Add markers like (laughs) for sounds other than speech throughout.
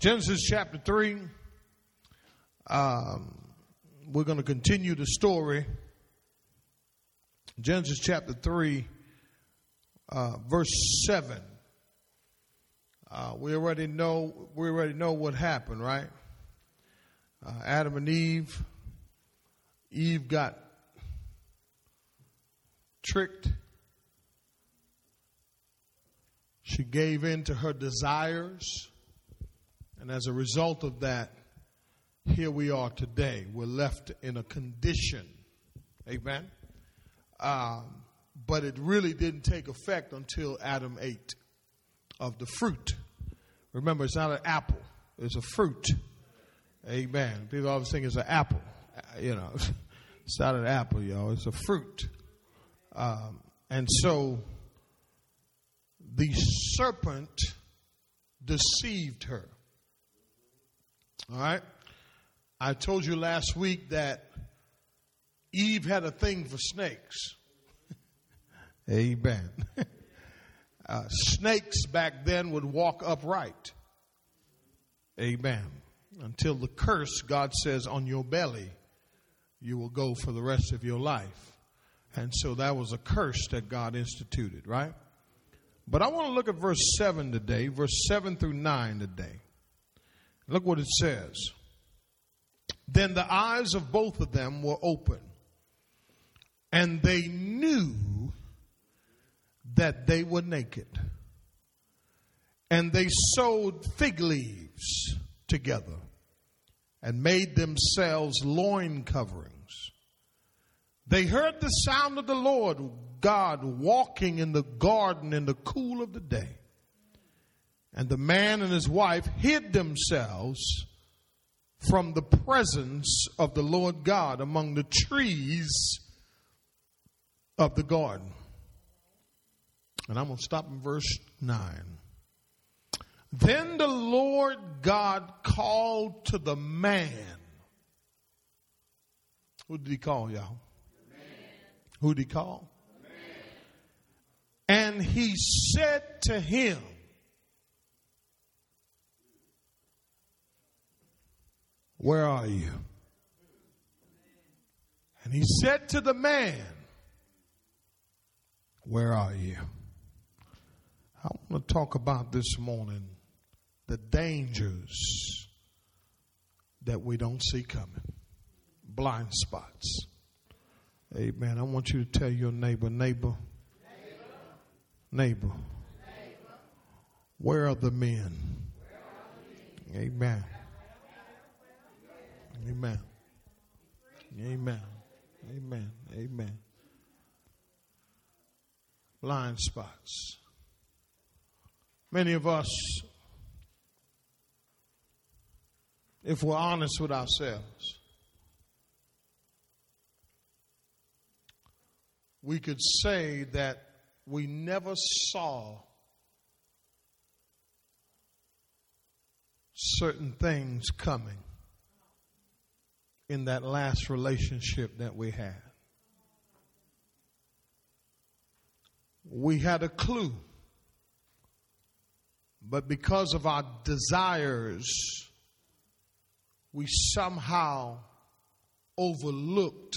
Genesis chapter 3. Um, we're going to continue the story. Genesis chapter 3, uh, verse 7. Uh, we already know we already know what happened, right? Uh, Adam and Eve. Eve got tricked. She gave in to her desires. And as a result of that, here we are today. We're left in a condition. Amen. Um, but it really didn't take effect until Adam ate of the fruit. Remember, it's not an apple, it's a fruit. Amen. People always think it's an apple. You know, (laughs) it's not an apple, y'all. It's a fruit. Um, and so the serpent deceived her. All right? I told you last week that Eve had a thing for snakes. (laughs) Amen. (laughs) Uh, snakes back then would walk upright. Amen. Until the curse, God says, on your belly, you will go for the rest of your life. And so that was a curse that God instituted, right? But I want to look at verse 7 today, verse 7 through 9 today. Look what it says. Then the eyes of both of them were open, and they knew that they were naked. And they sewed fig leaves together and made themselves loin coverings. They heard the sound of the Lord God walking in the garden in the cool of the day. And the man and his wife hid themselves from the presence of the Lord God among the trees of the garden. And I'm going to stop in verse 9. Then the Lord God called to the man. Who did he call, y'all? Who did he call? And he said to him, Where are you? And he said to the man, Where are you? I want to talk about this morning the dangers that we don't see coming, blind spots. Amen. I want you to tell your neighbor, neighbor, neighbor, where are the men? Amen. Amen. Amen. Amen. Amen. Blind spots. Many of us, if we're honest with ourselves, we could say that we never saw certain things coming in that last relationship that we had. We had a clue but because of our desires, we somehow overlooked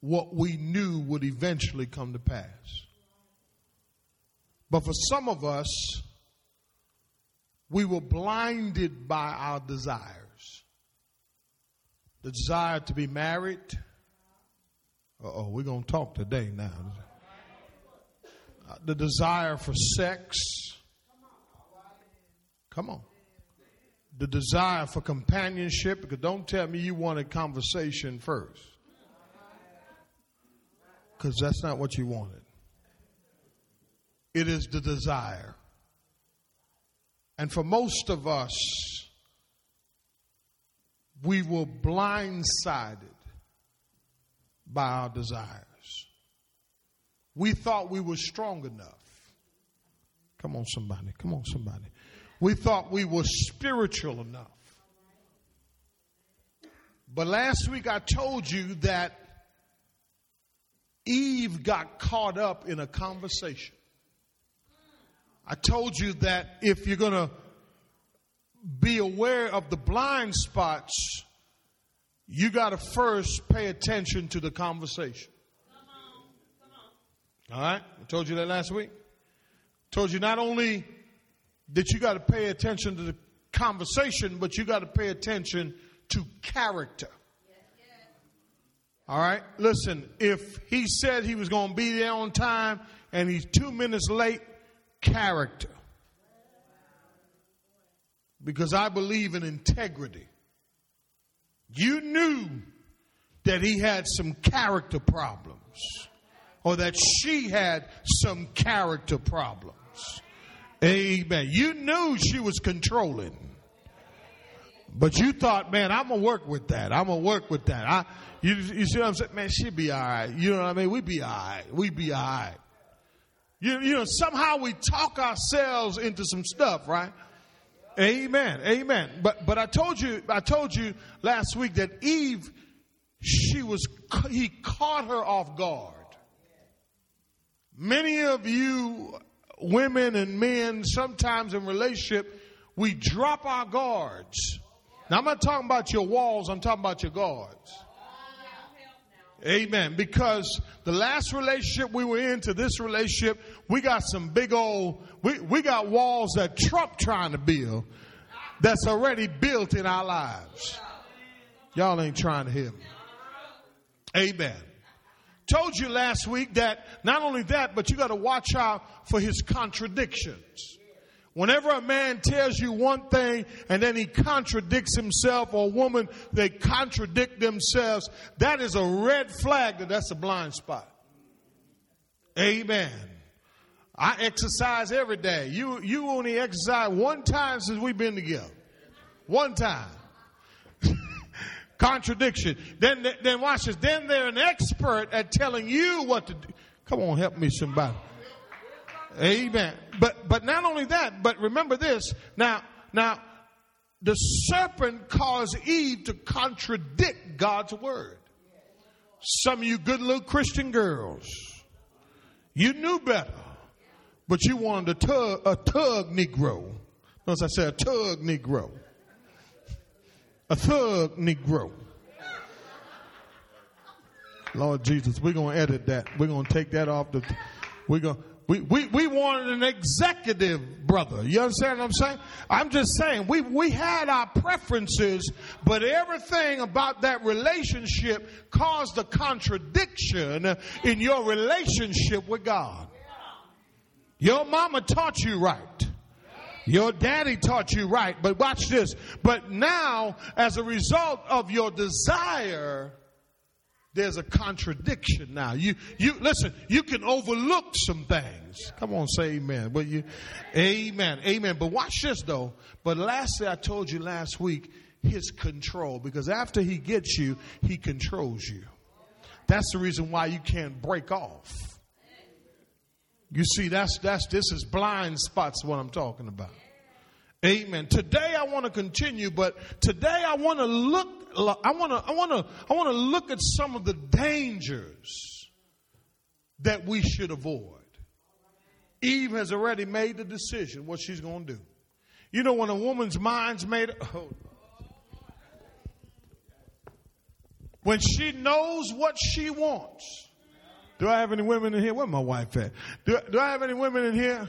what we knew would eventually come to pass. But for some of us, we were blinded by our desires. The desire to be married. oh, we're going to talk today now the desire for sex. Come on. The desire for companionship, because don't tell me you wanted conversation first. Because that's not what you wanted. It is the desire. And for most of us, we were blindsided by our desires. We thought we were strong enough. Come on, somebody. Come on, somebody. We thought we were spiritual enough. But last week I told you that Eve got caught up in a conversation. I told you that if you're going to be aware of the blind spots, you got to first pay attention to the conversation. All right? I told you that last week. Told you not only that you got to pay attention to the conversation, but you got to pay attention to character. All right? Listen, if he said he was going to be there on time and he's two minutes late, character. Because I believe in integrity. You knew that he had some character problems or that she had some character problems. Amen. You knew she was controlling. But you thought, man, I'm gonna work with that. I'm gonna work with that. I, you, you see what I'm saying? Man, she'll be all right. You know what I mean? We'd be all right. We'd be all right. You, you know, somehow we talk ourselves into some stuff, right? Amen. Amen. But but I told you I told you last week that Eve she was he caught her off guard. Many of you women and men sometimes in relationship we drop our guards. Now I'm not talking about your walls, I'm talking about your guards. Amen. Because the last relationship we were in to this relationship, we got some big old, we, we got walls that Trump trying to build that's already built in our lives. Y'all ain't trying to hear me. Amen. Told you last week that not only that, but you got to watch out for his contradictions. Whenever a man tells you one thing and then he contradicts himself or a woman, they contradict themselves, that is a red flag that that's a blind spot. Amen. I exercise every day. You, you only exercise one time since we've been together. One time. (laughs) Contradiction. Then, then watch this. Then they're an expert at telling you what to do. Come on, help me somebody. Amen. But but not only that, but remember this. Now now the serpent caused Eve to contradict God's word. Some of you good little Christian girls, you knew better, but you wanted a tug, a tug Negro. Notice I said a tug Negro. A thug Negro. Lord Jesus, we're going to edit that. We're going to take that off the. We're going to we, we, we wanted an executive brother. You understand what I'm saying? I'm just saying, we, we had our preferences, but everything about that relationship caused a contradiction in your relationship with God. Your mama taught you right. Your daddy taught you right. But watch this. But now, as a result of your desire, there's a contradiction now. You, you, listen, you can overlook some things. Come on, say amen. But you, amen, amen. But watch this though. But lastly, I told you last week, his control. Because after he gets you, he controls you. That's the reason why you can't break off. You see, that's, that's, this is blind spots what I'm talking about. Amen. Today I want to continue, but today I want to look, I want to, I want to, I want to look at some of the dangers that we should avoid. Eve has already made the decision what she's going to do. You know, when a woman's mind's made, oh, when she knows what she wants. Do I have any women in here? Where my wife at? Do, do I have any women in here?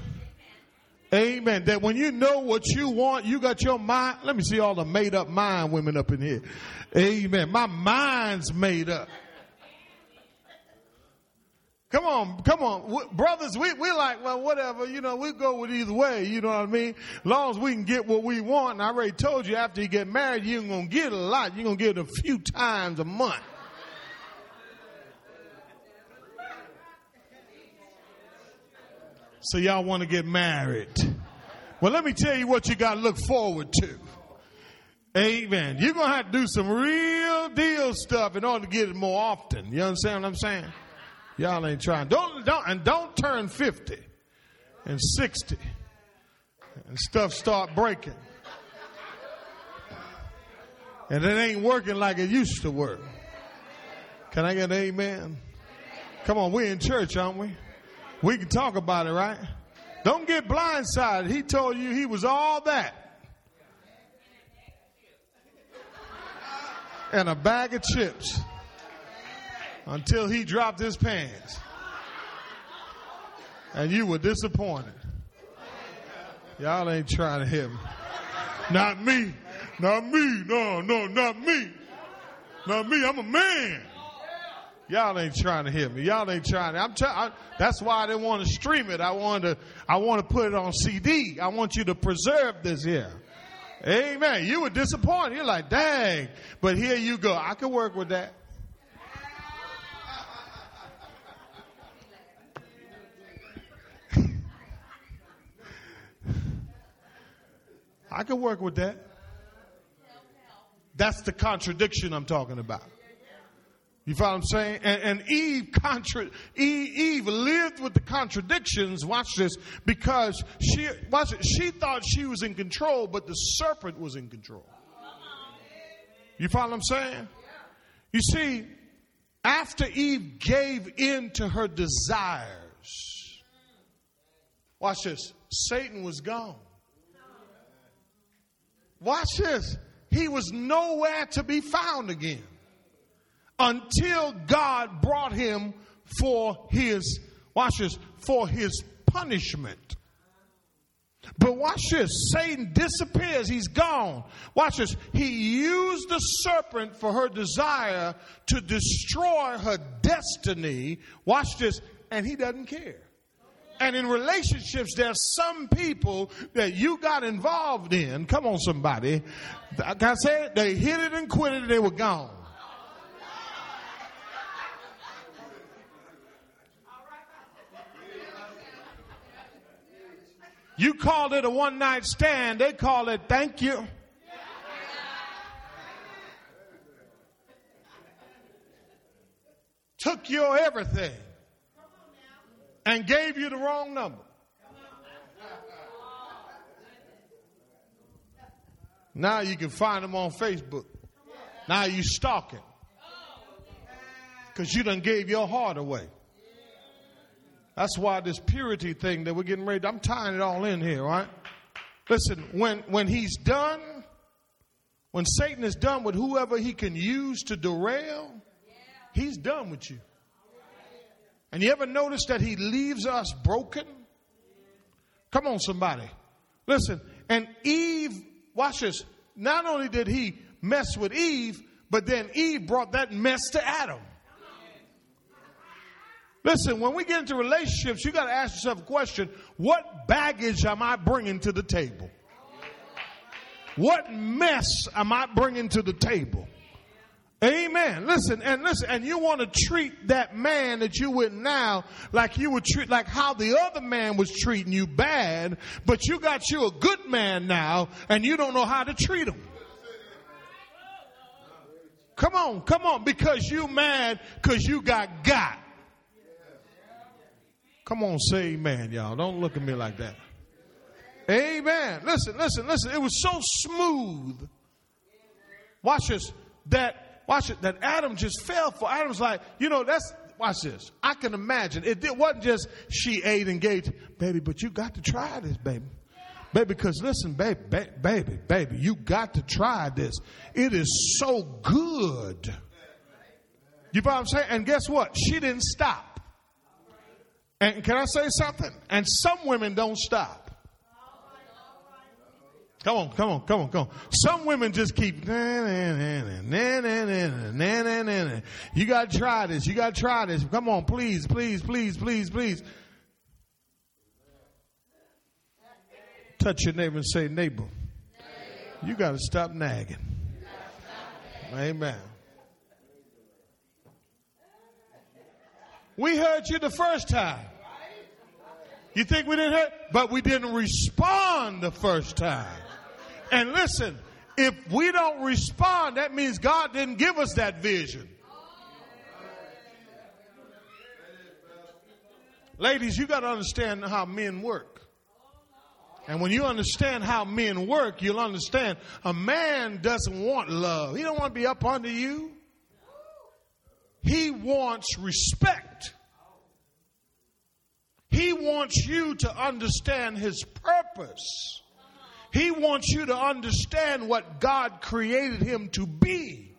Amen. That when you know what you want, you got your mind. Let me see all the made up mind women up in here. Amen. My mind's made up. Come on, come on. Brothers, we, we like, well, whatever, you know, we go with either way, you know what I mean? As long as we can get what we want. And I already told you after you get married, you ain't gonna get a lot. You're gonna get it a few times a month. So y'all want to get married. Well, let me tell you what you got to look forward to. Amen. You're going to have to do some real deal stuff in order to get it more often. You understand what I'm saying? Y'all ain't trying. Don't, don't, and don't turn 50 and 60 and stuff start breaking. And it ain't working like it used to work. Can I get an amen? Come on, we're in church, aren't we? We can talk about it, right? Don't get blindsided. He told you he was all that. And a bag of chips until he dropped his pants. And you were disappointed. Y'all ain't trying to hit me. Not me. Not me. No, no, not me. Not me. I'm a man. Y'all ain't trying to hear me. Y'all ain't trying to. I'm trying. That's why I didn't want to stream it. I wanted to. I want to put it on CD. I want you to preserve this here. Amen. You were disappointed. You're like, dang. But here you go. I can work with that. (laughs) I can work with that. That's the contradiction I'm talking about. You follow what I'm saying? And, and Eve, contra, Eve, Eve lived with the contradictions. Watch this, because she watch it. She thought she was in control, but the serpent was in control. You follow what I'm saying? You see, after Eve gave in to her desires, watch this. Satan was gone. Watch this. He was nowhere to be found again until God brought him for his, watch this, for his punishment. But watch this. Satan disappears. He's gone. Watch this. He used the serpent for her desire to destroy her destiny. Watch this. And he doesn't care. And in relationships, there's some people that you got involved in. Come on, somebody. Like I said, they hit it and quit it they were gone. You called it a one night stand, they call it thank you. Took your everything and gave you the wrong number. Now you can find them on Facebook. Now you stalking. Because you done gave your heart away. That's why this purity thing that we're getting ready, I'm tying it all in here, right? Listen, when, when he's done, when Satan is done with whoever he can use to derail, he's done with you. And you ever notice that he leaves us broken? Come on, somebody. Listen, and Eve, watch this. Not only did he mess with Eve, but then Eve brought that mess to Adam. Listen, when we get into relationships, you got to ask yourself a question what baggage am I bringing to the table? What mess am I bringing to the table? Amen. Listen, and listen, and you want to treat that man that you with now like you would treat, like how the other man was treating you bad, but you got you a good man now and you don't know how to treat him. Come on, come on, because you mad because you got got. Come on, say amen, y'all. Don't look at me like that. Amen. Listen, listen, listen. It was so smooth. Watch this. That watch it. That Adam just fell for. Adam's like, you know, that's watch this. I can imagine. It, it wasn't just she ate and gave, baby, but you got to try this, baby. Baby, because listen, baby, ba- baby, baby, you got to try this. It is so good. You know what I'm saying? And guess what? She didn't stop. And can I say something? And some women don't stop. Come on, come on, come on, come on. Some women just keep, nah, nah, nah, you got to try this. You got to try this. Come on, please, please, please, please, please. Touch your neighbor and say, neighbor, you got to stop nagging. Amen. We heard you the first time. You think we didn't hear? But we didn't respond the first time. And listen, if we don't respond, that means God didn't give us that vision. Ladies, you got to understand how men work. And when you understand how men work, you'll understand a man doesn't want love. He don't want to be up under you. He wants respect. He wants you to understand His purpose. He wants you to understand what God created Him to be.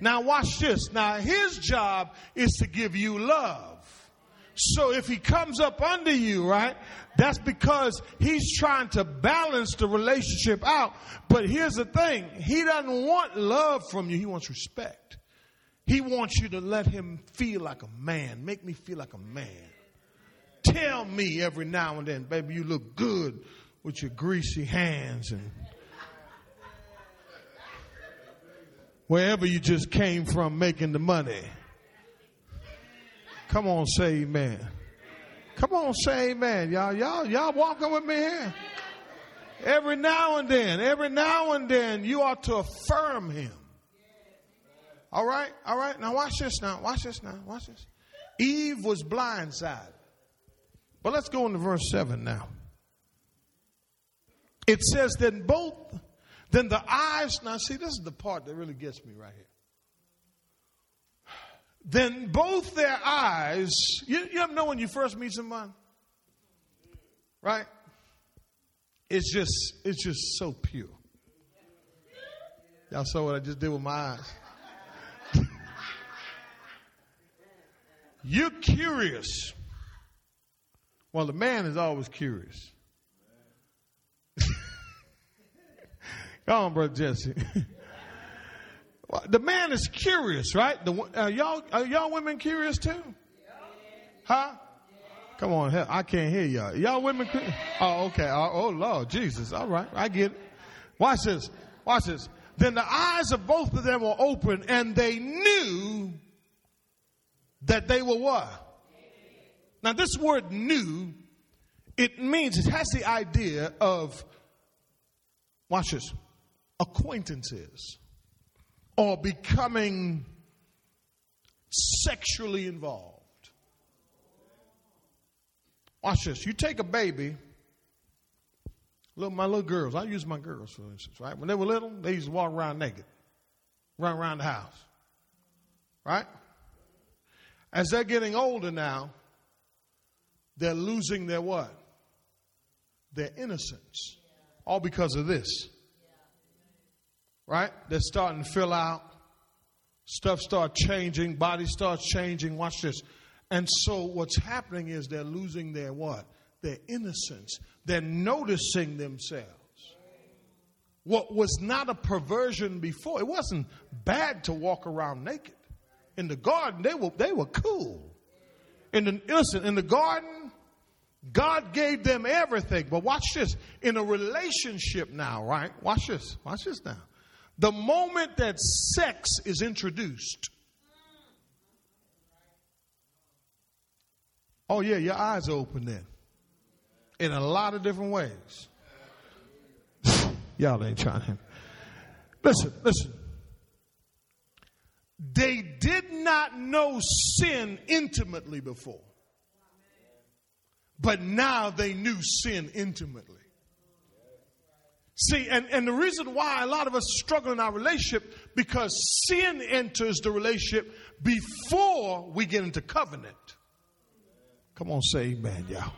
Now, watch this. Now, His job is to give you love. So if he comes up under you, right, that's because he's trying to balance the relationship out. But here's the thing he doesn't want love from you, he wants respect. He wants you to let him feel like a man, make me feel like a man. Tell me every now and then, baby, you look good with your greasy hands and wherever you just came from making the money. Come on, say amen. Come on, say amen. Y'all, y'all, y'all walking with me here? Every now and then, every now and then, you ought to affirm him. All right, all right. Now watch this. Now watch this. Now watch this. Eve was blindsided, but let's go into verse seven now. It says, "Then both, then the eyes." Now see, this is the part that really gets me right here. Then both their eyes. You, you ever know when you first meet someone, right? It's just, it's just so pure. Y'all saw what I just did with my eyes. You're curious. Well, the man is always curious. (laughs) Come on, brother Jesse. the man is curious, right? The, y'all, are y'all women curious too? Huh? Come on, hell, I can't hear y'all. Y'all women? Oh, okay. Oh, oh, Lord, Jesus. All right, I get it. Watch this. Watch this. Then the eyes of both of them were open, and they knew that they were what? Now, this word knew, it means, it has the idea of, watch this, acquaintances or becoming sexually involved. Watch this. You take a baby, little, my little girls, I use my girls for instance, right? When they were little, they used to walk around naked, run around the house, right? As they're getting older now, they're losing their what? Their innocence. All because of this. Right? They're starting to fill out. Stuff starts changing. Body starts changing. Watch this. And so what's happening is they're losing their what? Their innocence. They're noticing themselves. What was not a perversion before, it wasn't bad to walk around naked. In the garden, they were, they were cool. In the, listen, in the garden, God gave them everything. But watch this. In a relationship now, right? Watch this. Watch this now. The moment that sex is introduced, oh, yeah, your eyes are open then. In a lot of different ways. (laughs) Y'all ain't trying to. Listen, listen. They did not know sin intimately before. But now they knew sin intimately. See, and, and the reason why a lot of us struggle in our relationship because sin enters the relationship before we get into covenant. Come on, say amen, y'all.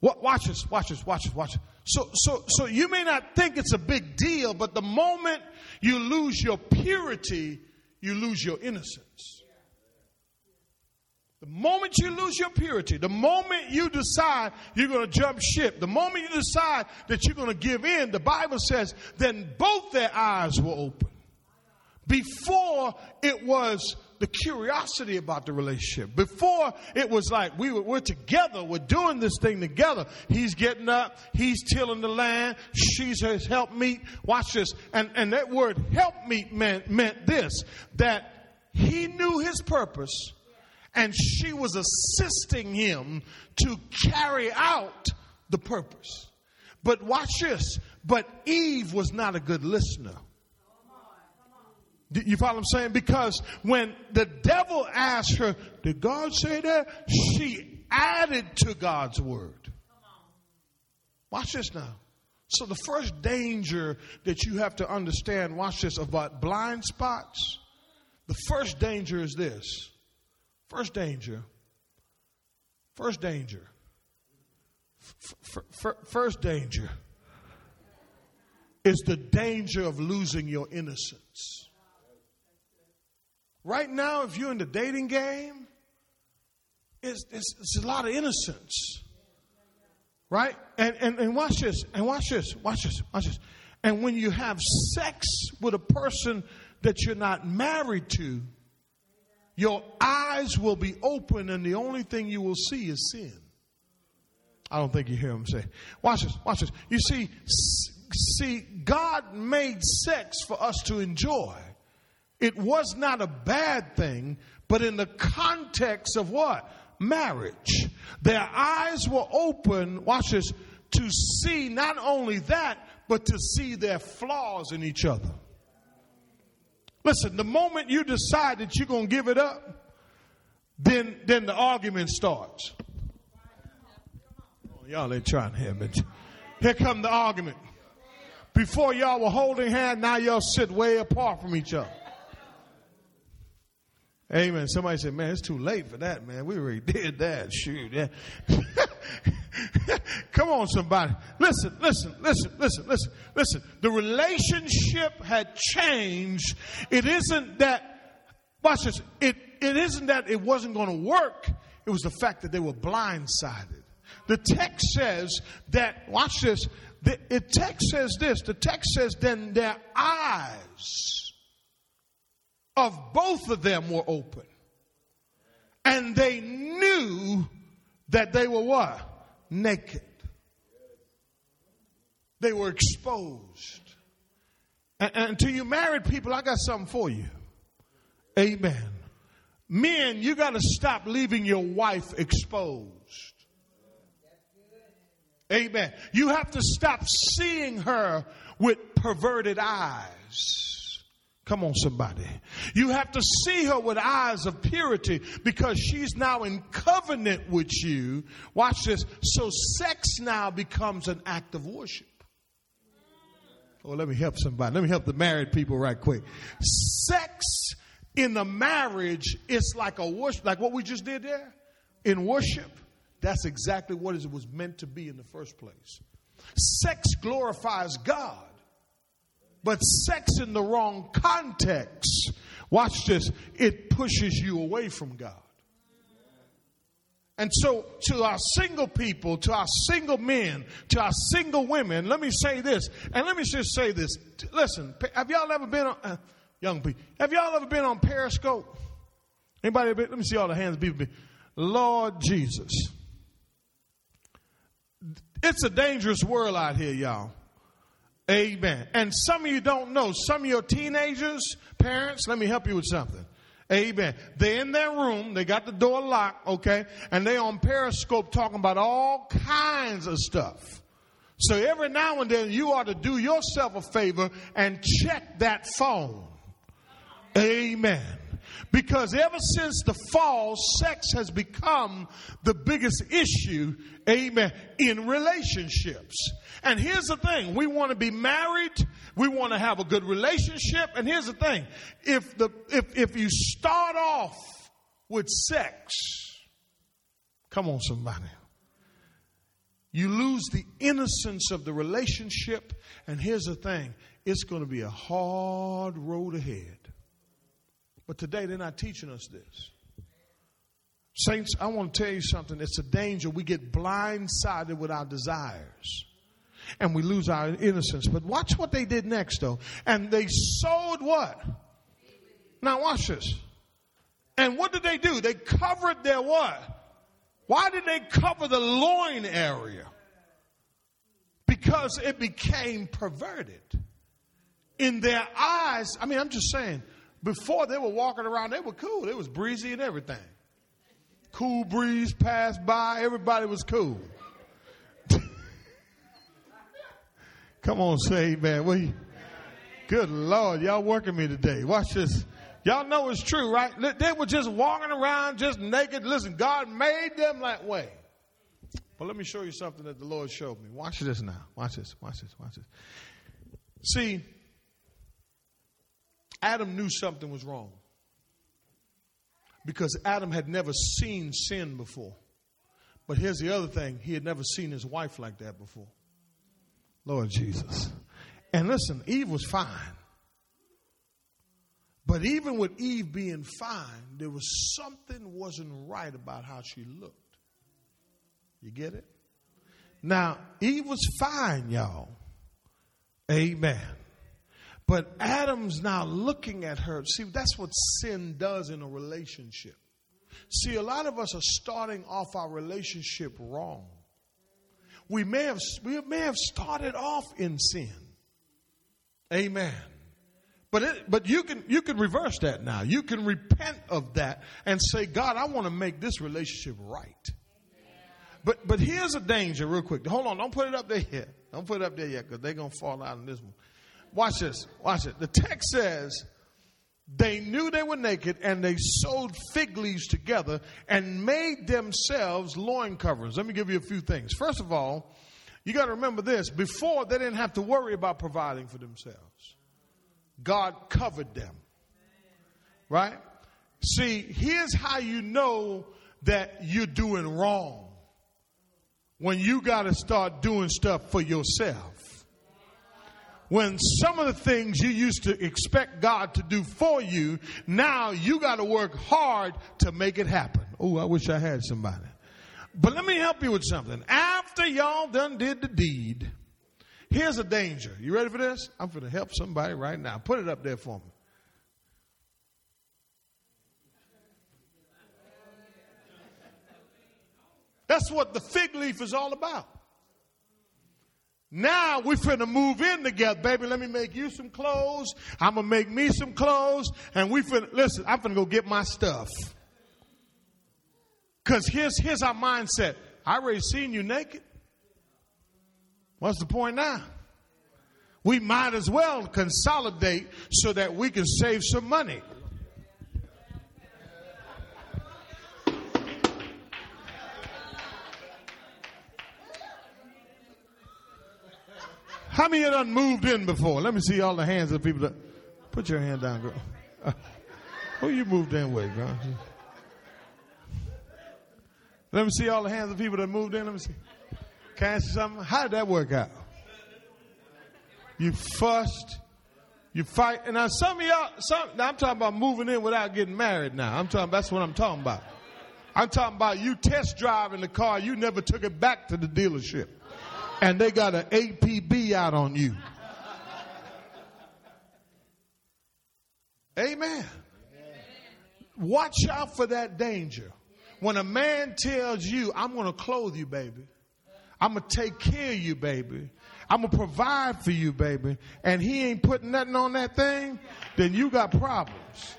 Watch this, watch this, watch this, watch this. So, so, so you may not think it's a big deal, but the moment you lose your purity, you lose your innocence. The moment you lose your purity, the moment you decide you're going to jump ship, the moment you decide that you're going to give in, the Bible says, then both their eyes were open. Before it was the curiosity about the relationship. Before it was like we were, we're together, we're doing this thing together. He's getting up, he's tilling the land, she's his helpmeet. Watch this. And, and that word helpmeet meant, meant this, that he knew his purpose and she was assisting him to carry out the purpose. But watch this. But Eve was not a good listener. You follow what I'm saying? Because when the devil asked her, Did God say that? She added to God's word. Watch this now. So, the first danger that you have to understand, watch this, about blind spots, the first danger is this. First danger. First danger. First danger is the danger of losing your innocence. Right now, if you're in the dating game, it's, it's, it's a lot of innocence. Right? And, and, and watch this, and watch this, watch this, watch this. And when you have sex with a person that you're not married to, your eyes will be open and the only thing you will see is sin. I don't think you hear him say. Watch this, watch this. You see, see, God made sex for us to enjoy. It was not a bad thing, but in the context of what? Marriage. Their eyes were open, watch this, to see not only that, but to see their flaws in each other. Listen, the moment you decide that you're going to give it up, then, then the argument starts. Oh, y'all ain't trying to hear me. Here come the argument. Before y'all were holding hands, now y'all sit way apart from each other. Amen. Somebody said, man, it's too late for that, man. We already (laughs) did that. Shoot. Yeah. (laughs) Come on, somebody. Listen, listen, listen, listen, listen, listen. The relationship had changed. It isn't that, watch this, it, it isn't that it wasn't going to work. It was the fact that they were blindsided. The text says that, watch this, the, the text says this, the text says, then their eyes of both of them were open. And they knew that they were what? Naked. They were exposed. And, and to you married people, I got something for you. Amen. Men, you got to stop leaving your wife exposed. Amen. You have to stop seeing her with perverted eyes. Come on, somebody. You have to see her with eyes of purity because she's now in covenant with you. Watch this. So sex now becomes an act of worship. Oh, let me help somebody. Let me help the married people right quick. Sex in the marriage is like a worship, like what we just did there in worship. That's exactly what it was meant to be in the first place. Sex glorifies God. But sex in the wrong context, watch this, it pushes you away from God. And so, to our single people, to our single men, to our single women, let me say this, and let me just say this. Listen, have y'all ever been on, uh, young people, have y'all ever been on Periscope? Anybody, let me see all the hands people. Lord Jesus. It's a dangerous world out here, y'all. Amen. And some of you don't know, some of your teenagers, parents, let me help you with something. Amen. They're in their room, they got the door locked, okay, and they on Periscope talking about all kinds of stuff. So every now and then you ought to do yourself a favor and check that phone. Amen. Because ever since the fall, sex has become the biggest issue, amen, in relationships. And here's the thing we want to be married, we want to have a good relationship. And here's the thing if, the, if, if you start off with sex, come on, somebody. You lose the innocence of the relationship, and here's the thing it's going to be a hard road ahead. But today they're not teaching us this. Saints, I want to tell you something. It's a danger. We get blindsided with our desires and we lose our innocence. But watch what they did next, though. And they sewed what? Now, watch this. And what did they do? They covered their what? Why did they cover the loin area? Because it became perverted. In their eyes, I mean, I'm just saying, before they were walking around, they were cool. It was breezy and everything. Cool breeze passed by, everybody was cool. (laughs) Come on, say amen. We, good Lord, y'all working me today. Watch this. Y'all know it's true, right? They were just walking around just naked. Listen, God made them that way. But let me show you something that the Lord showed me. Watch this now. Watch this. Watch this. Watch this. See, Adam knew something was wrong because Adam had never seen sin before. But here's the other thing he had never seen his wife like that before. Lord Jesus. And listen, Eve was fine. But even with Eve being fine, there was something wasn't right about how she looked. You get it? Now, Eve was fine, y'all. Amen. But Adam's now looking at her. See, that's what sin does in a relationship. See, a lot of us are starting off our relationship wrong. We may have, we may have started off in sin. Amen. But it, but you can you can reverse that now. You can repent of that and say, God, I want to make this relationship right. But but here's a danger, real quick. Hold on, don't put it up there yet. Don't put it up there yet, because they're gonna fall out in this one. Watch this. Watch it. The text says they knew they were naked and they sewed fig leaves together and made themselves loin covers. Let me give you a few things. First of all, you got to remember this. Before, they didn't have to worry about providing for themselves. God covered them. Right? See, here's how you know that you're doing wrong. When you got to start doing stuff for yourself when some of the things you used to expect God to do for you, now you got to work hard to make it happen. Oh, I wish I had somebody. But let me help you with something. After y'all done did the deed, here's a danger. You ready for this? I'm going to help somebody right now. Put it up there for me. That's what the fig leaf is all about. Now we finna move in together, baby. Let me make you some clothes. I'm gonna make me some clothes, and we finna listen. I'm finna go get my stuff. Cause here's here's our mindset. I already seen you naked. What's the point now? We might as well consolidate so that we can save some money. How many of done moved in before? Let me see all the hands of people that put your hand down, girl. (laughs) Who you moved in with, girl? Let me see all the hands of people that moved in. Let me see. Can I ask you something? How did that work out? You fussed, you fight, and now some of y'all, some, now I'm talking about moving in without getting married. Now I'm talking. That's what I'm talking about. I'm talking about you test driving the car, you never took it back to the dealership and they got an APB out on you. Amen. Watch out for that danger. When a man tells you, I'm going to clothe you, baby. I'm going to take care of you, baby. I'm going to provide for you, baby. And he ain't putting nothing on that thing, then you got problems.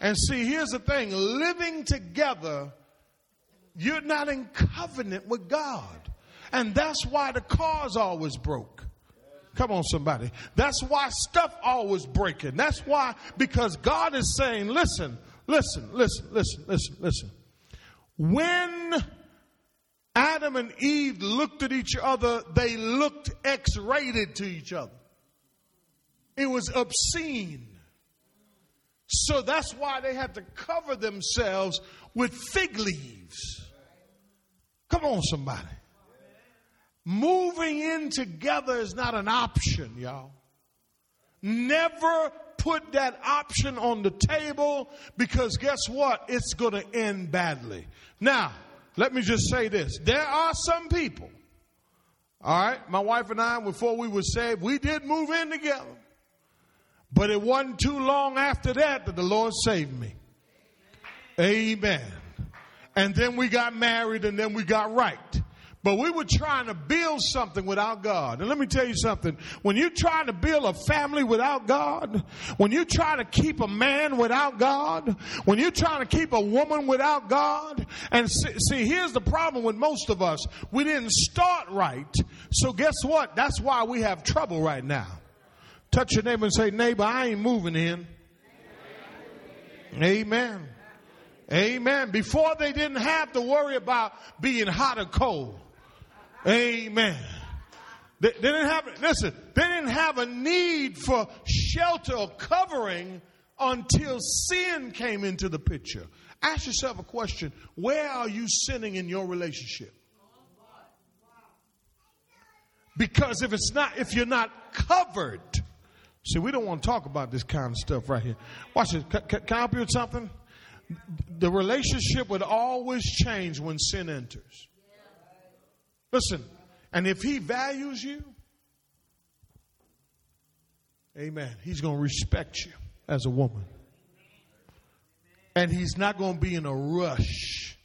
And see, here's the thing living together, you're not in covenant with God. And that's why the car's always broke. Come on, somebody. That's why stuff always breaking. That's why, because God is saying, listen, listen, listen, listen, listen, listen. When Adam and Eve looked at each other, they looked X rated to each other. It was obscene. So that's why they had to cover themselves with fig leaves. Come on, somebody. Moving in together is not an option, y'all. Never put that option on the table because guess what? It's going to end badly. Now, let me just say this. There are some people, all right, my wife and I, before we were saved, we did move in together. But it wasn't too long after that that the Lord saved me. Amen. And then we got married and then we got right. But we were trying to build something without God. And let me tell you something. When you're trying to build a family without God, when you're trying to keep a man without God, when you're trying to keep a woman without God, and see, see here's the problem with most of us. We didn't start right. So guess what? That's why we have trouble right now. Touch your neighbor and say, neighbor, I ain't moving in. Amen. Amen. Before they didn't have to worry about being hot or cold. Amen. They, they, didn't have, listen, they didn't have a need for shelter or covering until sin came into the picture. Ask yourself a question. Where are you sinning in your relationship? Because if it's not, if you're not covered, see, we don't want to talk about this kind of stuff right here. Watch this. Can, can, can I help you with something? The relationship would always change when sin enters. Listen, and if he values you, amen, he's going to respect you as a woman. And he's not going to be in a rush.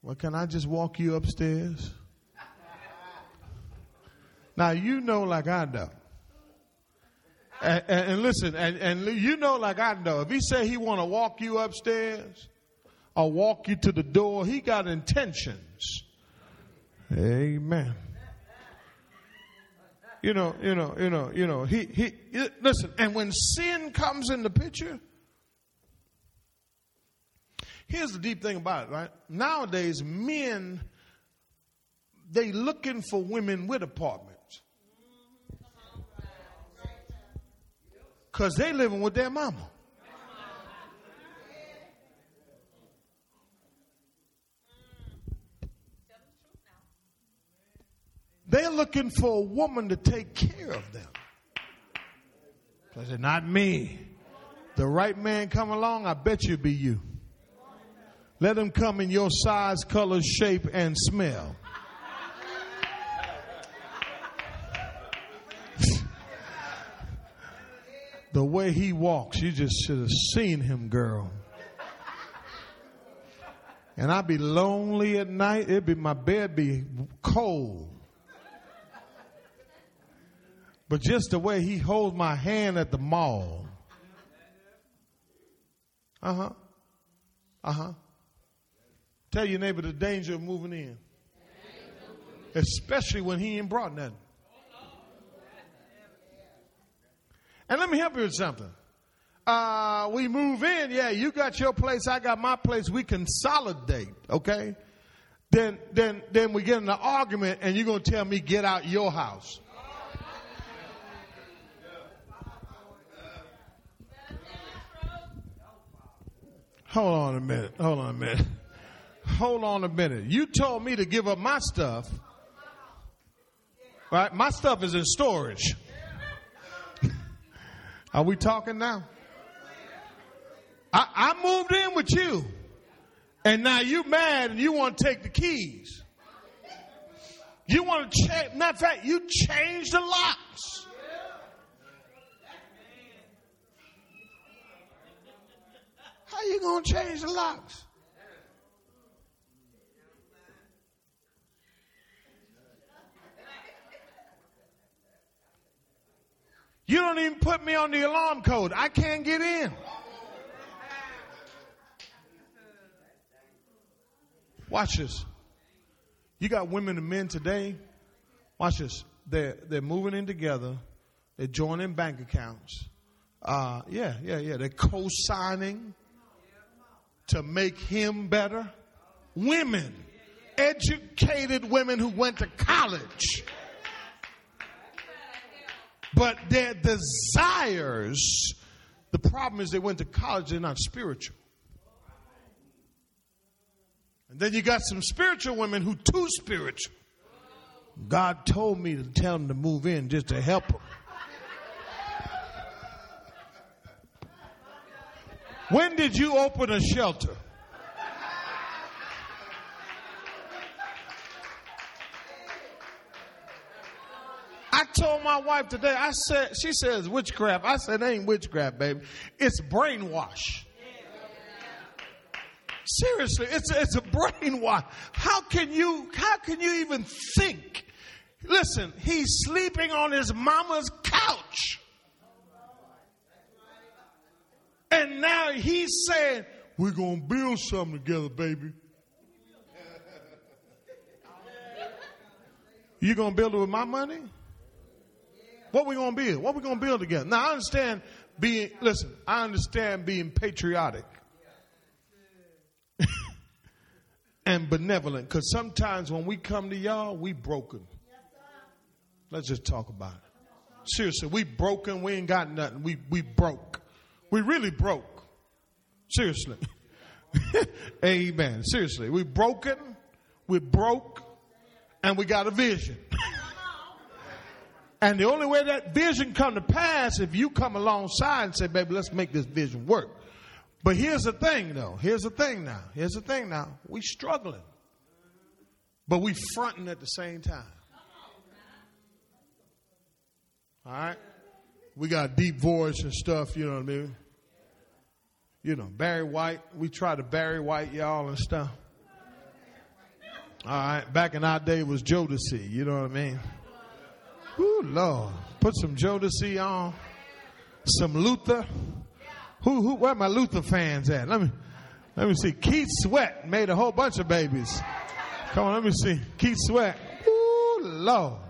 Well, can I just walk you upstairs? Now you know like I know. And, and, and listen, and, and you know like I know. If he say he want to walk you upstairs or walk you to the door, he got intentions. Amen. You know, you know, you know, you know. He he. Listen, and when sin comes in the picture, here's the deep thing about it. Right nowadays, men they looking for women with apartments. Mm-hmm. Because they living with their mama. They're looking for a woman to take care of them. I said, not me. The right man come along, I bet you be you. Let him come in your size, color, shape, and smell. (laughs) the way he walks, you just should have seen him, girl. And I'd be lonely at night. It'd be my bed be cold. But just the way he holds my hand at the mall. Uh huh. Uh huh. Tell your neighbor the danger of moving in. Especially when he ain't brought nothing. And let me help you with something. Uh, we move in, yeah, you got your place, I got my place, we consolidate, okay? Then, then, then we get in an argument and you're going to tell me get out your house. Hold on a minute. Hold on a minute. Hold on a minute. You told me to give up my stuff. Right? My stuff is in storage. Are we talking now? I, I moved in with you. And now you mad and you want to take the keys. You want to change, matter of fact, you change the locks. You going to change the locks? You don't even put me on the alarm code. I can't get in. Watch this. You got women and men today. Watch this. They're, they're moving in together. They're joining bank accounts. Uh, yeah, yeah, yeah. They're co-signing to make him better. Women, educated women who went to college but their desires, the problem is they went to college, they're not spiritual. And then you got some spiritual women who too spiritual. God told me to tell them to move in just to help them. When did you open a shelter? I told my wife today, I said, she says witchcraft. I said, it ain't witchcraft, baby. It's brainwash. Seriously, it's, it's a brainwash. How can you, how can you even think? Listen, he's sleeping on his mama's couch. And now he's saying, we're going to build something together, baby. You going to build it with my money? What we gonna build? What we gonna build together? Now I understand being listen, I understand being patriotic (laughs) and benevolent. Cause sometimes when we come to y'all, we broken. Let's just talk about it. Seriously, we broken, we ain't got nothing. We we broke. We really broke. Seriously. (laughs) Amen. Seriously. We broken, we broke, and we got a vision. and the only way that vision come to pass if you come alongside and say, baby, let's make this vision work. But here's the thing though. Here's the thing now. Here's the thing now. We struggling. But we fronting at the same time. All right? We got deep voice and stuff, you know what I mean? You know, Barry White. We try to Barry White y'all and stuff. All right. Back in our day was Jodeci, you know what I mean? Ooh, Lord. Put some Jodeci on. Some Luther. Who, who, where my Luther fans at? Let me, let me see. Keith Sweat made a whole bunch of babies. Come on, let me see. Keith Sweat. Ooh, Lord.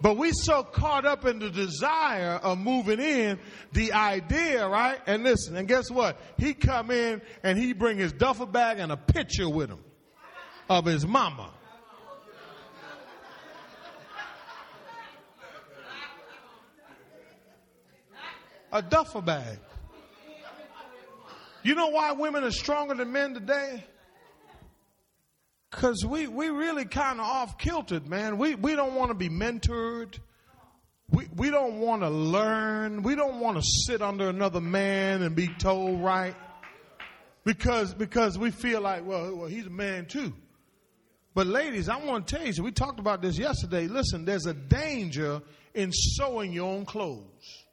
But we so caught up in the desire of moving in, the idea, right? And listen, and guess what? He come in and he bring his duffel bag and a picture with him of his mama. A duffel bag. You know why women are stronger than men today? Because we, we really kind of off kiltered, man. We, we don't want to be mentored. We, we don't want to learn. We don't want to sit under another man and be told right. Because, because we feel like, well, well, he's a man too. But ladies, I want to tell you, we talked about this yesterday. Listen, there's a danger in sewing your own clothes.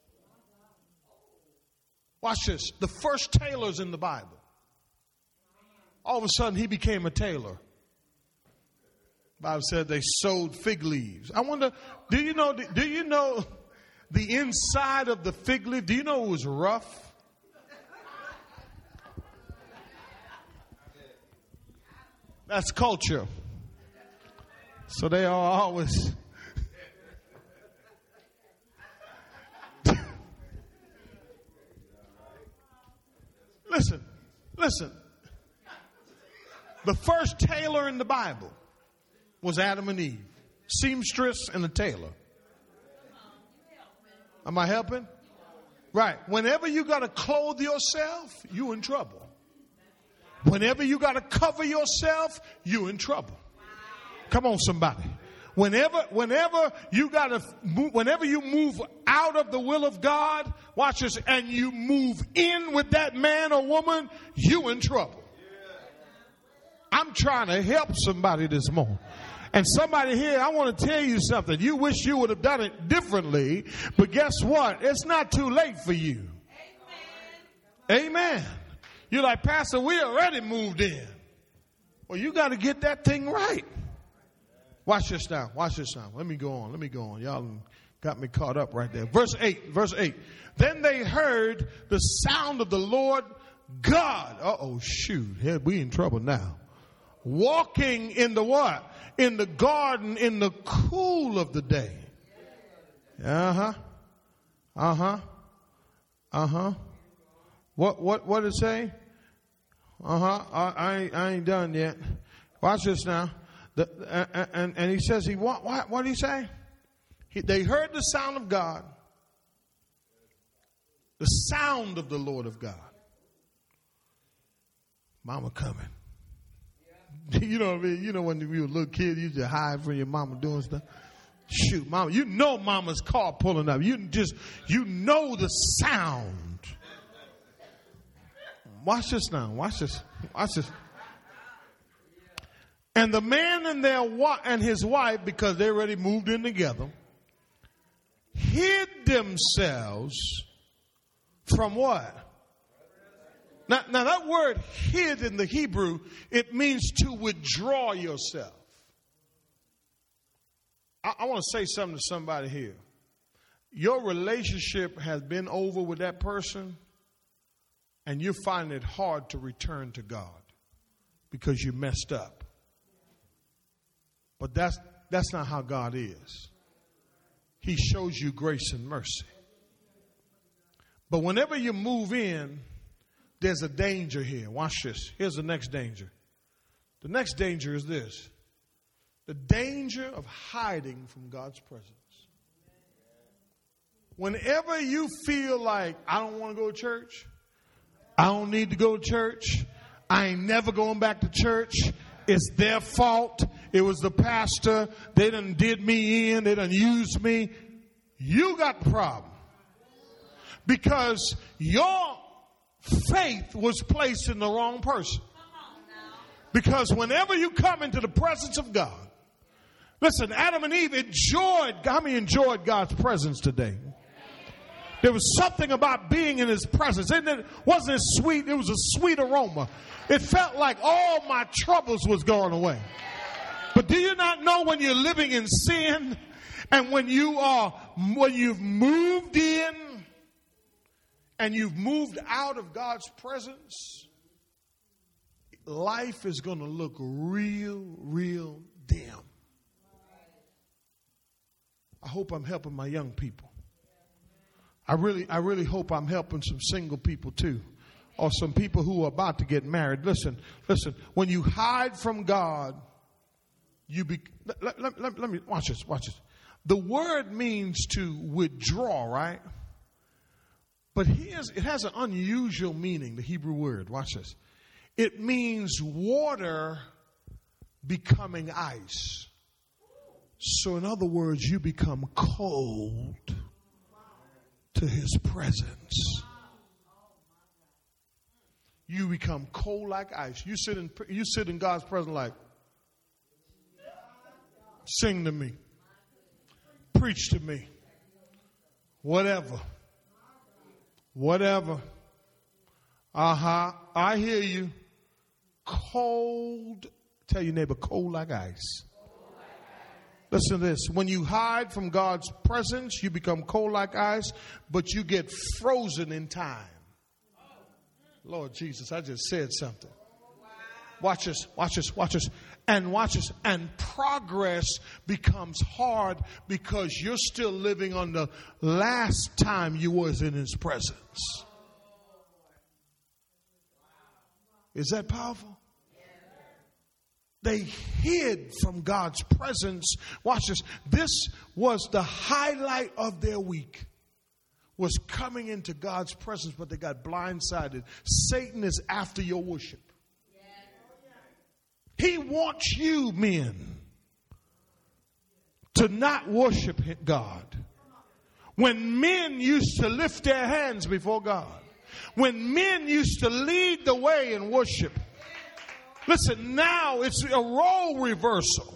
Watch this. The first tailor's in the Bible. All of a sudden, he became a tailor. Bible said they sowed fig leaves. I wonder, do you know, do you know the inside of the fig leaf? Do you know it was rough? That's culture. So they are always. (laughs) listen, listen. The first tailor in the Bible was Adam and Eve, seamstress and a tailor. Am I helping? Right. Whenever you got to clothe yourself, you in trouble. Whenever you got to cover yourself, you in trouble. Come on, somebody. Whenever, whenever you got to, whenever you move out of the will of God, watch this, and you move in with that man or woman, you in trouble. I'm trying to help somebody this morning. And somebody here, I want to tell you something. You wish you would have done it differently, but guess what? It's not too late for you. Amen. Amen. You're like, Pastor, we already moved in. Well, you got to get that thing right. Watch this now. Watch this now. Let me go on. Let me go on. Y'all got me caught up right there. Verse 8. Verse 8. Then they heard the sound of the Lord God. Uh oh, shoot. We in trouble now. Walking in the what? In the garden in the cool of the day. Uh huh. Uh huh. Uh huh. What what what did it say? Uh huh. I, I ain't, I ain't done yet. Watch this now. The, uh, and and he says he what what what did he say? He, they heard the sound of God. The sound of the Lord of God. Mama coming. (laughs) you know what I mean? You know when you were a little kid, you to hide from your mama doing stuff. Shoot, mama, you know mama's car pulling up. You just, you know the sound. Watch this now. Watch this. Watch this. And the man and their and his wife, because they already moved in together, hid themselves from what? Now, now that word hid in the Hebrew, it means to withdraw yourself. I, I want to say something to somebody here. Your relationship has been over with that person, and you're finding it hard to return to God because you messed up. But that's, that's not how God is. He shows you grace and mercy. But whenever you move in, there's a danger here. Watch this. Here's the next danger. The next danger is this the danger of hiding from God's presence. Whenever you feel like, I don't want to go to church, I don't need to go to church. I ain't never going back to church. It's their fault. It was the pastor. They done did me in. They done used me. You got the problem. Because your faith was placed in the wrong person. Because whenever you come into the presence of God, listen, Adam and Eve enjoyed, how many enjoyed God's presence today? There was something about being in his presence. And it wasn't it sweet, it was a sweet aroma. It felt like all my troubles was going away. But do you not know when you're living in sin and when you are when you've moved in and you've moved out of God's presence, life is going to look real, real dim. I hope I'm helping my young people. I really, I really hope I'm helping some single people too, or some people who are about to get married. Listen, listen. When you hide from God, you be. Let, let, let, let me watch this. Watch this. The word means to withdraw, right? But here's, it has an unusual meaning, the Hebrew word. Watch this. It means water becoming ice. So, in other words, you become cold to his presence. You become cold like ice. You sit in, you sit in God's presence like, sing to me, preach to me, whatever, whatever. Uh huh. I hear you. Cold. Tell your neighbor, cold like ice. Listen to this. When you hide from God's presence, you become cold like ice, but you get frozen in time. Lord Jesus, I just said something. Watch this, watch this, watch this, and watch this. And progress becomes hard because you're still living on the last time you was in His presence. Is that powerful? They hid from God's presence. Watch this. This was the highlight of their week. Was coming into God's presence, but they got blindsided. Satan is after your worship. He wants you, men, to not worship God. When men used to lift their hands before God, when men used to lead the way in worship, Listen, now it's a role reversal.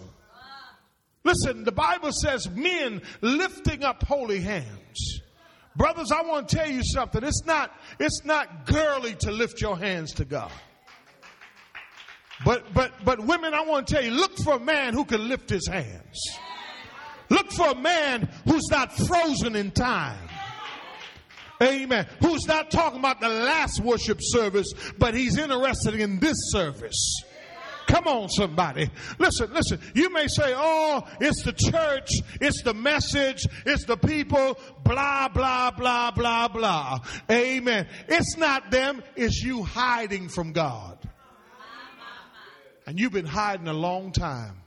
Listen, the Bible says men lifting up holy hands. Brothers, I want to tell you something. It's not, it's not girly to lift your hands to God. But, but, but women, I want to tell you, look for a man who can lift his hands. Look for a man who's not frozen in time. Amen. Who's not talking about the last worship service, but he's interested in this service. Come on, somebody. Listen, listen. You may say, oh, it's the church, it's the message, it's the people, blah, blah, blah, blah, blah. Amen. It's not them, it's you hiding from God. And you've been hiding a long time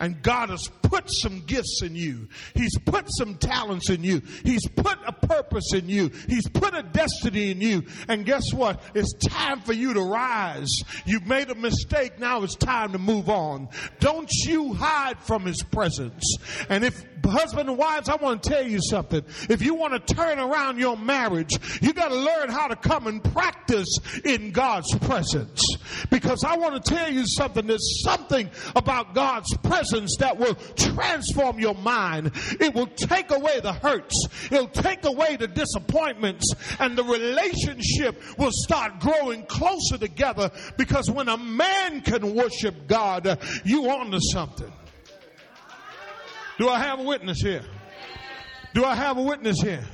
and God has put some gifts in you. He's put some talents in you. He's put a purpose in you. He's put a destiny in you. And guess what? It's time for you to rise. You've made a mistake. Now it's time to move on. Don't you hide from His presence. And if husband and wives, I want to tell you something. If you want to turn around your marriage, you got to learn how to come and practice in God's presence. Because I want to tell you something. There's something about God's presence that will transform your mind. It will take away the hurts. It'll take away the disappointments and the relationship will start growing closer together because when a man can worship God, you on to something. Do I have a witness here? Do I have a witness here?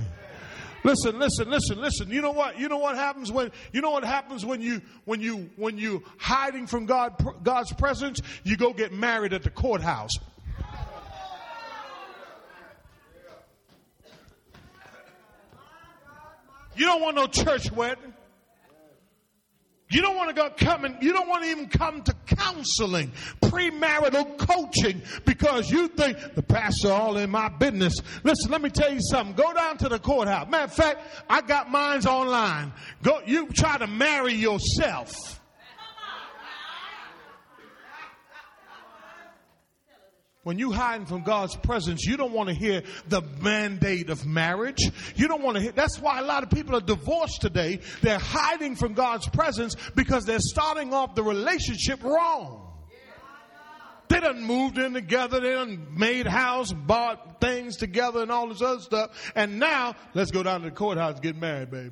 Listen, listen, listen, listen. You know what? You know what happens when you know what happens when you when you when you hiding from God God's presence, you go get married at the courthouse. You don't want no church wedding. You don't want to go come and you don't want to even come to counseling, premarital coaching, because you think the pastor all in my business. Listen, let me tell you something. Go down to the courthouse. Matter of fact, I got mines online. Go, you try to marry yourself. When you hiding from God's presence, you don't want to hear the mandate of marriage. You don't want to hear. That's why a lot of people are divorced today. They're hiding from God's presence because they're starting off the relationship wrong. They done moved in together. They done made house, bought things together, and all this other stuff. And now let's go down to the courthouse and get married, baby.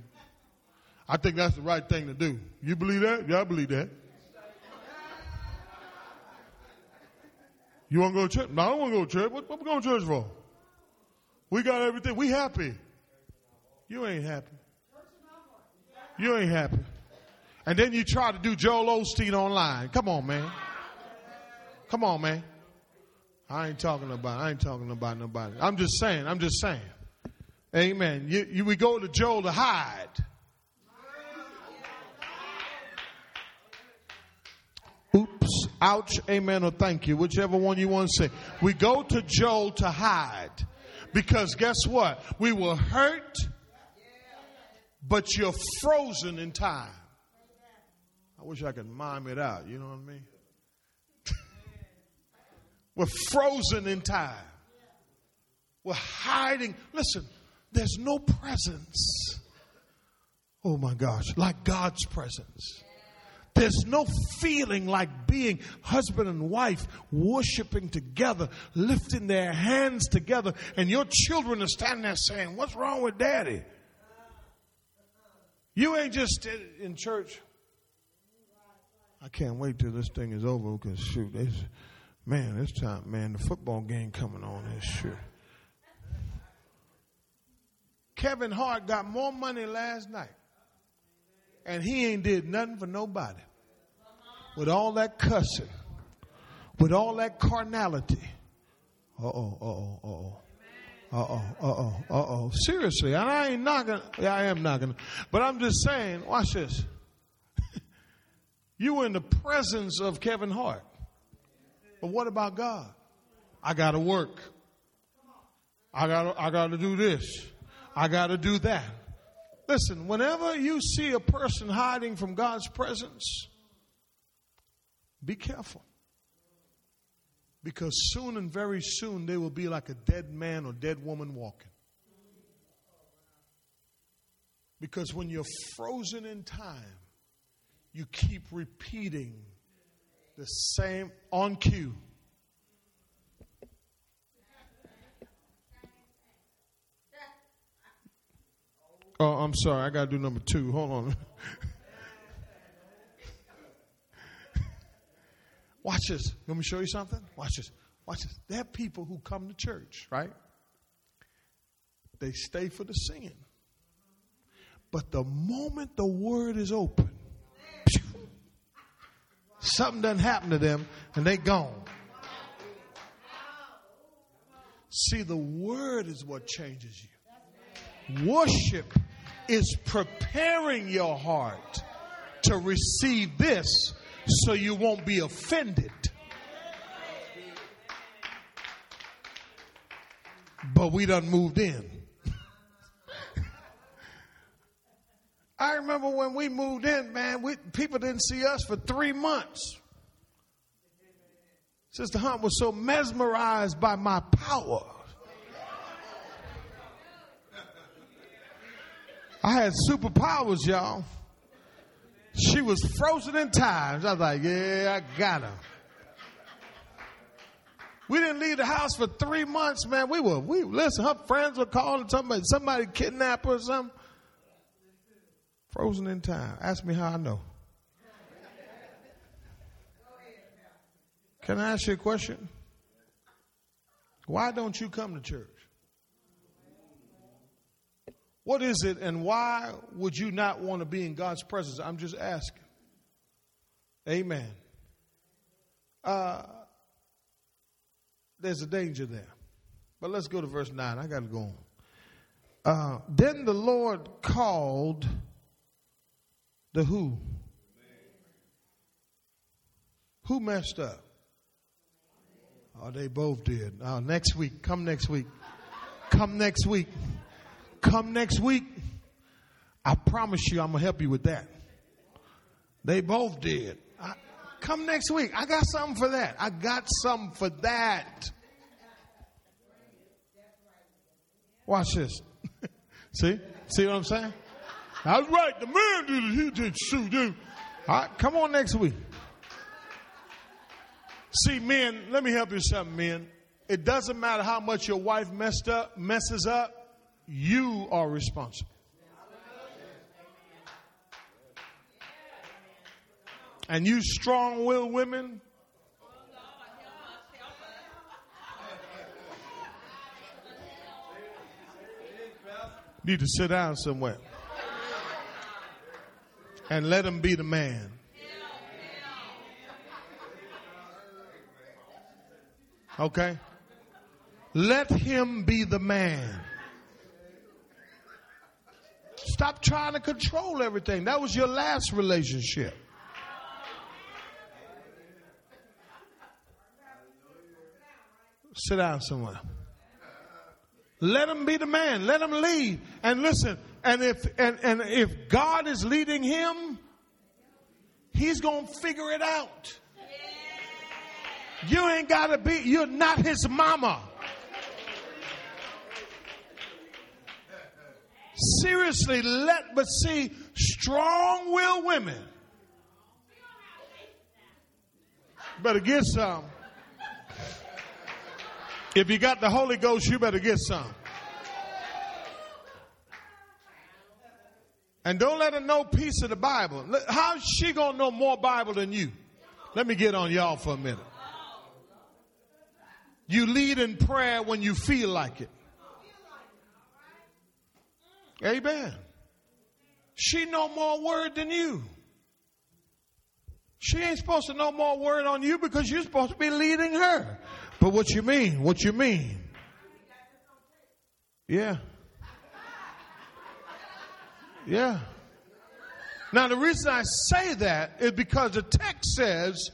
I think that's the right thing to do. You believe that? Yeah, I believe that. You want to go to church? No, I don't want to go to church. What, what we going to church for? We got everything. We happy. You ain't happy. You ain't happy. And then you try to do Joel Osteen online. Come on, man. Come on, man. I ain't talking about. I ain't talking about nobody. I'm just saying. I'm just saying. Amen. You, you, we go to Joel to hide. Oops, ouch, amen, or thank you, whichever one you want to say. We go to Joel to hide. Because guess what? We were hurt, but you're frozen in time. I wish I could mime it out, you know what I mean? (laughs) we're frozen in time. We're hiding. Listen, there's no presence. Oh my gosh, like God's presence. There's no feeling like being husband and wife worshiping together, lifting their hands together, and your children are standing there saying, What's wrong with daddy? You ain't just in church. I can't wait till this thing is over because shoot, it's, man, this time, man, the football game coming on this shoot. Kevin Hart got more money last night and he ain't did nothing for nobody. With all that cussing, with all that carnality. Uh oh, uh oh, uh oh. Uh oh, uh oh, uh oh. Seriously, and I ain't knocking. Yeah, I am knocking. But I'm just saying, watch this. (laughs) you were in the presence of Kevin Hart. But what about God? I got to work. I got I got to do this. I got to do that. Listen, whenever you see a person hiding from God's presence, be careful. Because soon and very soon they will be like a dead man or dead woman walking. Because when you're frozen in time, you keep repeating the same on cue. Oh, I'm sorry. I got to do number two. Hold on. (laughs) Watch this. Let me show you something? Watch this. Watch this. There are people who come to church, right? They stay for the singing. But the moment the word is open, (laughs) something doesn't happen to them and they gone. See, the word is what changes you. Worship is preparing your heart to receive this so you won't be offended. But we done moved in. (laughs) I remember when we moved in, man, we, people didn't see us for three months. Sister Hunt was so mesmerized by my power I had superpowers, y'all. She was frozen in time. I was like, yeah, I got her. We didn't leave the house for three months, man. We were, we listen, her friends were calling somebody, somebody kidnapped her or something. Frozen in time. Ask me how I know. Can I ask you a question? Why don't you come to church? What is it and why would you not want to be in God's presence? I'm just asking. Amen. Uh, there's a danger there. But let's go to verse 9. I got to go on. Uh, then the Lord called the who? Who messed up? Oh, they both did. Oh, next week. Come next week. Come next week. Come next week. I promise you, I'm going to help you with that. They both did. I, come next week. I got something for that. I got something for that. Watch this. (laughs) See? See what I'm saying? That's right. The man did it. He did shoot dude. Come on next week. See, men, let me help you something, men. It doesn't matter how much your wife messed up, messes up, you are responsible. And you strong willed women, need to sit down somewhere and let him be the man. Okay? Let him be the man. Stop trying to control everything. That was your last relationship. Sit down somewhere. Let him be the man. Let him lead. And listen, and if and, and if God is leading him, he's gonna figure it out. You ain't gotta be, you're not his mama. Seriously, let but see strong willed women. Better get some. If you got the Holy Ghost, you better get some. And don't let her know piece of the Bible. How's she gonna know more Bible than you? Let me get on y'all for a minute. You lead in prayer when you feel like it. Amen. She know more word than you. She ain't supposed to know more word on you because you're supposed to be leading her. But what you mean? What you mean? Yeah. Yeah. Now the reason I say that is because the text says,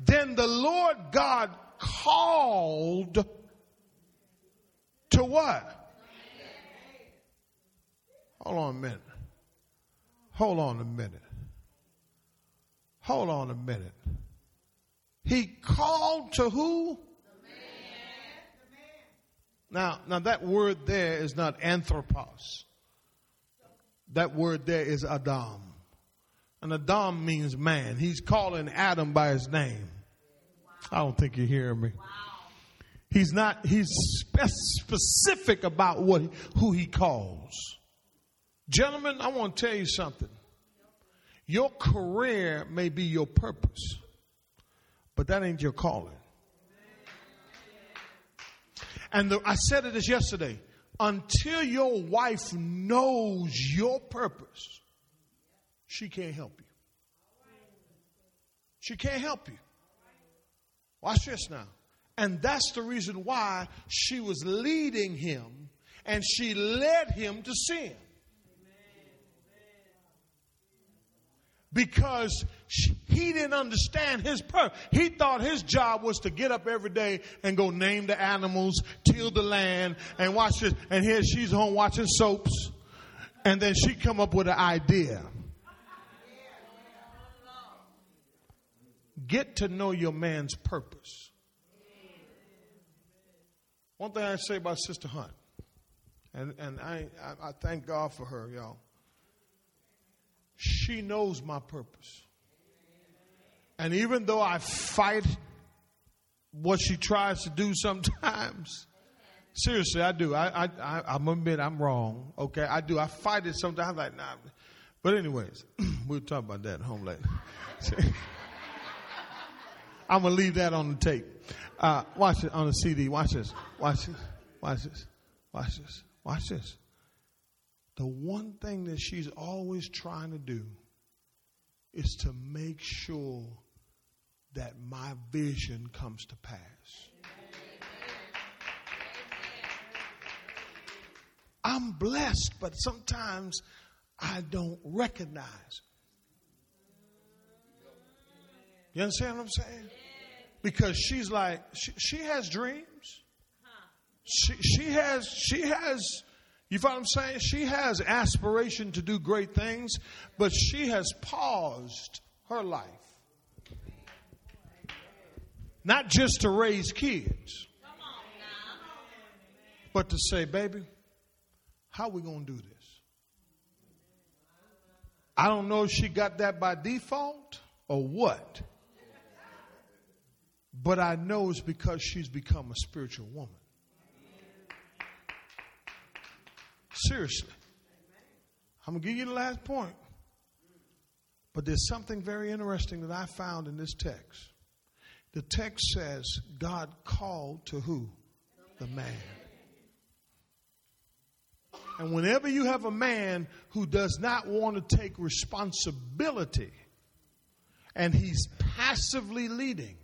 then the Lord God called to what? Hold on a minute. Hold on a minute. Hold on a minute. He called to who? Now, now that word there is not anthropos. That word there is Adam. And Adam means man. He's calling Adam by his name. I don't think you're hearing me. He's not, he's specific about what, who he calls. Gentlemen, I want to tell you something. Your career may be your purpose, but that ain't your calling. And the, I said it this yesterday. Until your wife knows your purpose, she can't help you. She can't help you. Watch this now. And that's the reason why she was leading him and she led him to sin. Because he didn't understand his purpose. He thought his job was to get up every day and go name the animals, till the land, and watch this. And here she's home watching soaps, and then she come up with an idea. Get to know your man's purpose. One thing I say about Sister Hunt, and, and I, I, I thank God for her, y'all she knows my purpose. And even though I fight what she tries to do sometimes, (laughs) seriously, I do. I, I, I, I'm admit I'm wrong. Okay, I do. I fight it sometimes. I'm like, nah. But anyways, (clears throat) we'll talk about that at home later. (laughs) I'm gonna leave that on the tape. Uh, watch it on the CD. Watch this. Watch this. Watch this. Watch this. Watch this the one thing that she's always trying to do is to make sure that my vision comes to pass. I'm blessed, but sometimes I don't recognize. You understand what I'm saying? Because she's like, she, she has dreams. She, she has, she has, you what I'm saying? She has aspiration to do great things, but she has paused her life. Not just to raise kids, but to say, baby, how we going to do this? I don't know if she got that by default or what. But I know it's because she's become a spiritual woman. Seriously. I'm going to give you the last point. But there's something very interesting that I found in this text. The text says God called to who? The man. And whenever you have a man who does not want to take responsibility and he's passively leading,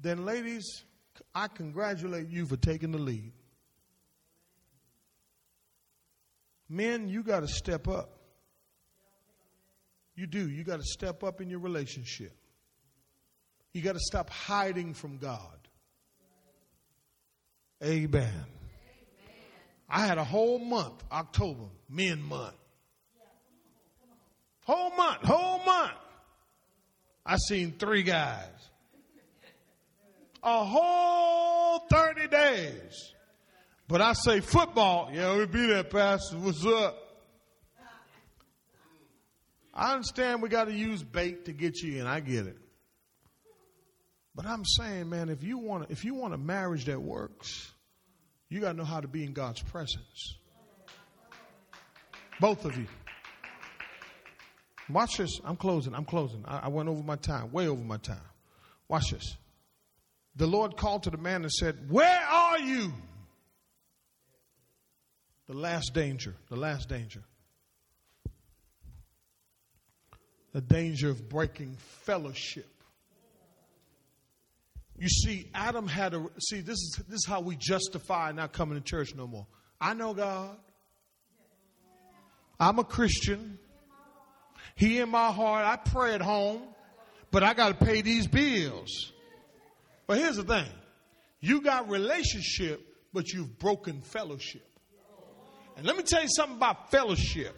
then, ladies, I congratulate you for taking the lead. Men, you got to step up. You do. You got to step up in your relationship. You got to stop hiding from God. Amen. I had a whole month, October, men month. Whole month, whole month. I seen three guys. A whole 30 days. But I say football, yeah, we be there, Pastor. What's up? I understand we got to use bait to get you in. I get it. But I'm saying, man, if you want if you want a marriage that works, you got to know how to be in God's presence. Both of you. Watch this. I'm closing. I'm closing. I, I went over my time, way over my time. Watch this. The Lord called to the man and said, Where are you? The last danger. The last danger. The danger of breaking fellowship. You see, Adam had a see. This is this is how we justify not coming to church no more. I know God. I'm a Christian. He in my heart. I pray at home, but I got to pay these bills. But here's the thing: you got relationship, but you've broken fellowship. And let me tell you something about fellowship.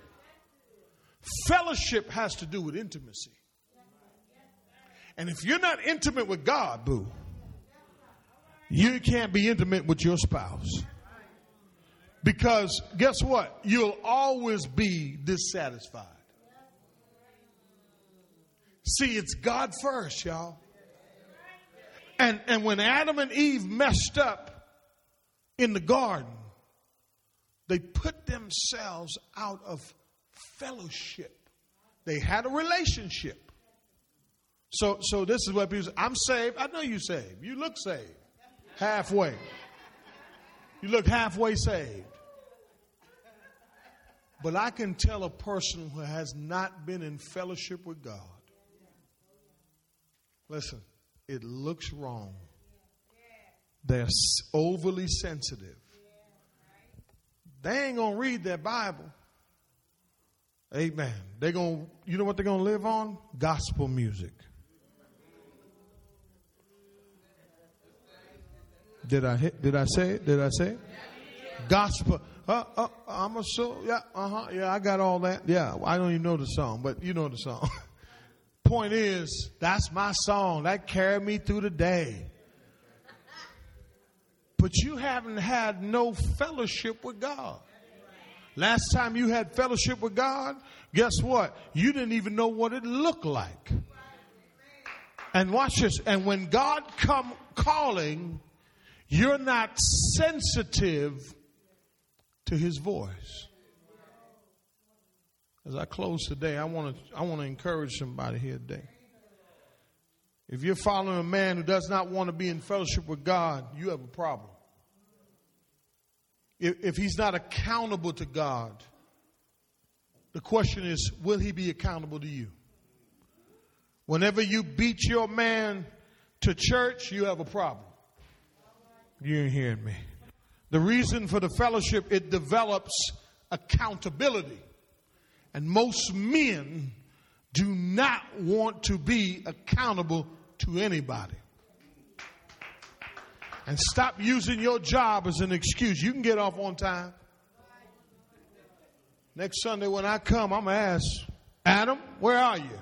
Fellowship has to do with intimacy. And if you're not intimate with God, boo, you can't be intimate with your spouse. Because guess what? You'll always be dissatisfied. See, it's God first, y'all. And, and when Adam and Eve messed up in the garden, they put themselves out of fellowship. They had a relationship. So, so this is what people say. I'm saved. I know you saved. You look saved. Halfway. You look halfway saved. But I can tell a person who has not been in fellowship with God. Listen, it looks wrong. They're overly sensitive. They ain't going to read their Bible. Amen. They're going to, you know what they're going to live on? Gospel music. Did I hit, did I say it? Did I say it? Gospel. Uh, uh, I'm a soul. Yeah, uh huh. Yeah, I got all that. Yeah, I don't even know the song, but you know the song. (laughs) Point is, that's my song. That carried me through the day. But you haven't had no fellowship with God. Last time you had fellowship with God, guess what? You didn't even know what it looked like. And watch this. And when God come calling, you're not sensitive to his voice. As I close today, I want to I want to encourage somebody here today. If you're following a man who does not want to be in fellowship with God, you have a problem. If, if he's not accountable to God, the question is, will he be accountable to you? Whenever you beat your man to church, you have a problem. You ain't hearing me. The reason for the fellowship, it develops accountability. And most men do not want to be accountable to anybody. And stop using your job as an excuse. You can get off on time. Next Sunday when I come, I'm going to ask, Adam, where are you?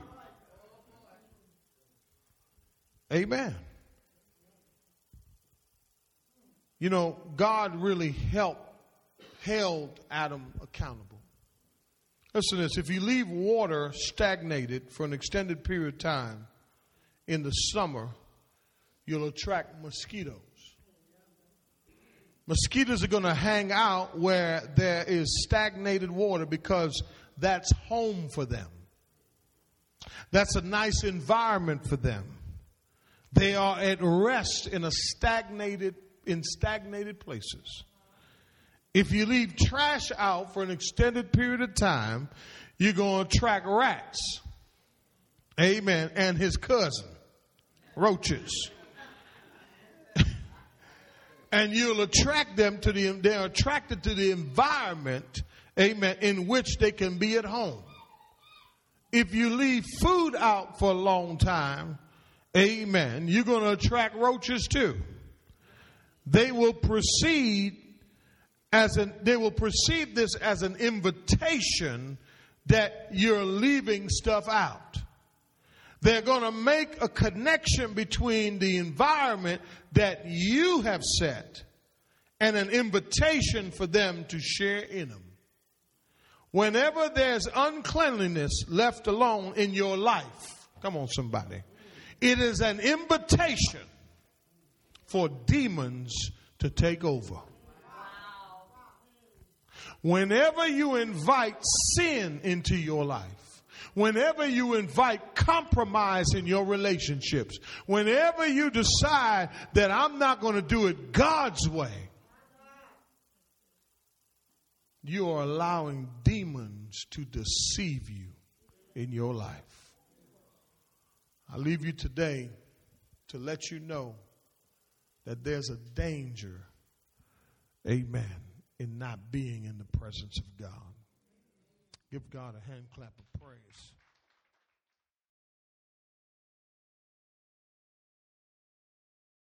Amen. You know, God really helped, held Adam accountable. Listen to this if you leave water stagnated for an extended period of time in the summer, you'll attract mosquitoes. Mosquitoes are going to hang out where there is stagnated water because that's home for them. That's a nice environment for them. They are at rest in a stagnated in stagnated places. If you leave trash out for an extended period of time, you're going to attract rats. Amen. And his cousin, roaches (laughs) and you'll attract them to the, they're attracted to the environment, amen, in which they can be at home. If you leave food out for a long time, amen, you're going to attract roaches too. They will proceed as an, they will perceive this as an invitation that you're leaving stuff out. They're going to make a connection between the environment that you have set and an invitation for them to share in them. Whenever there's uncleanliness left alone in your life, come on, somebody, it is an invitation for demons to take over. Whenever you invite sin into your life, whenever you invite compromise in your relationships, whenever you decide that I'm not going to do it God's way, you are allowing demons to deceive you in your life. I leave you today to let you know that there's a danger, amen, in not being in the presence of God. Give God a hand clap praise.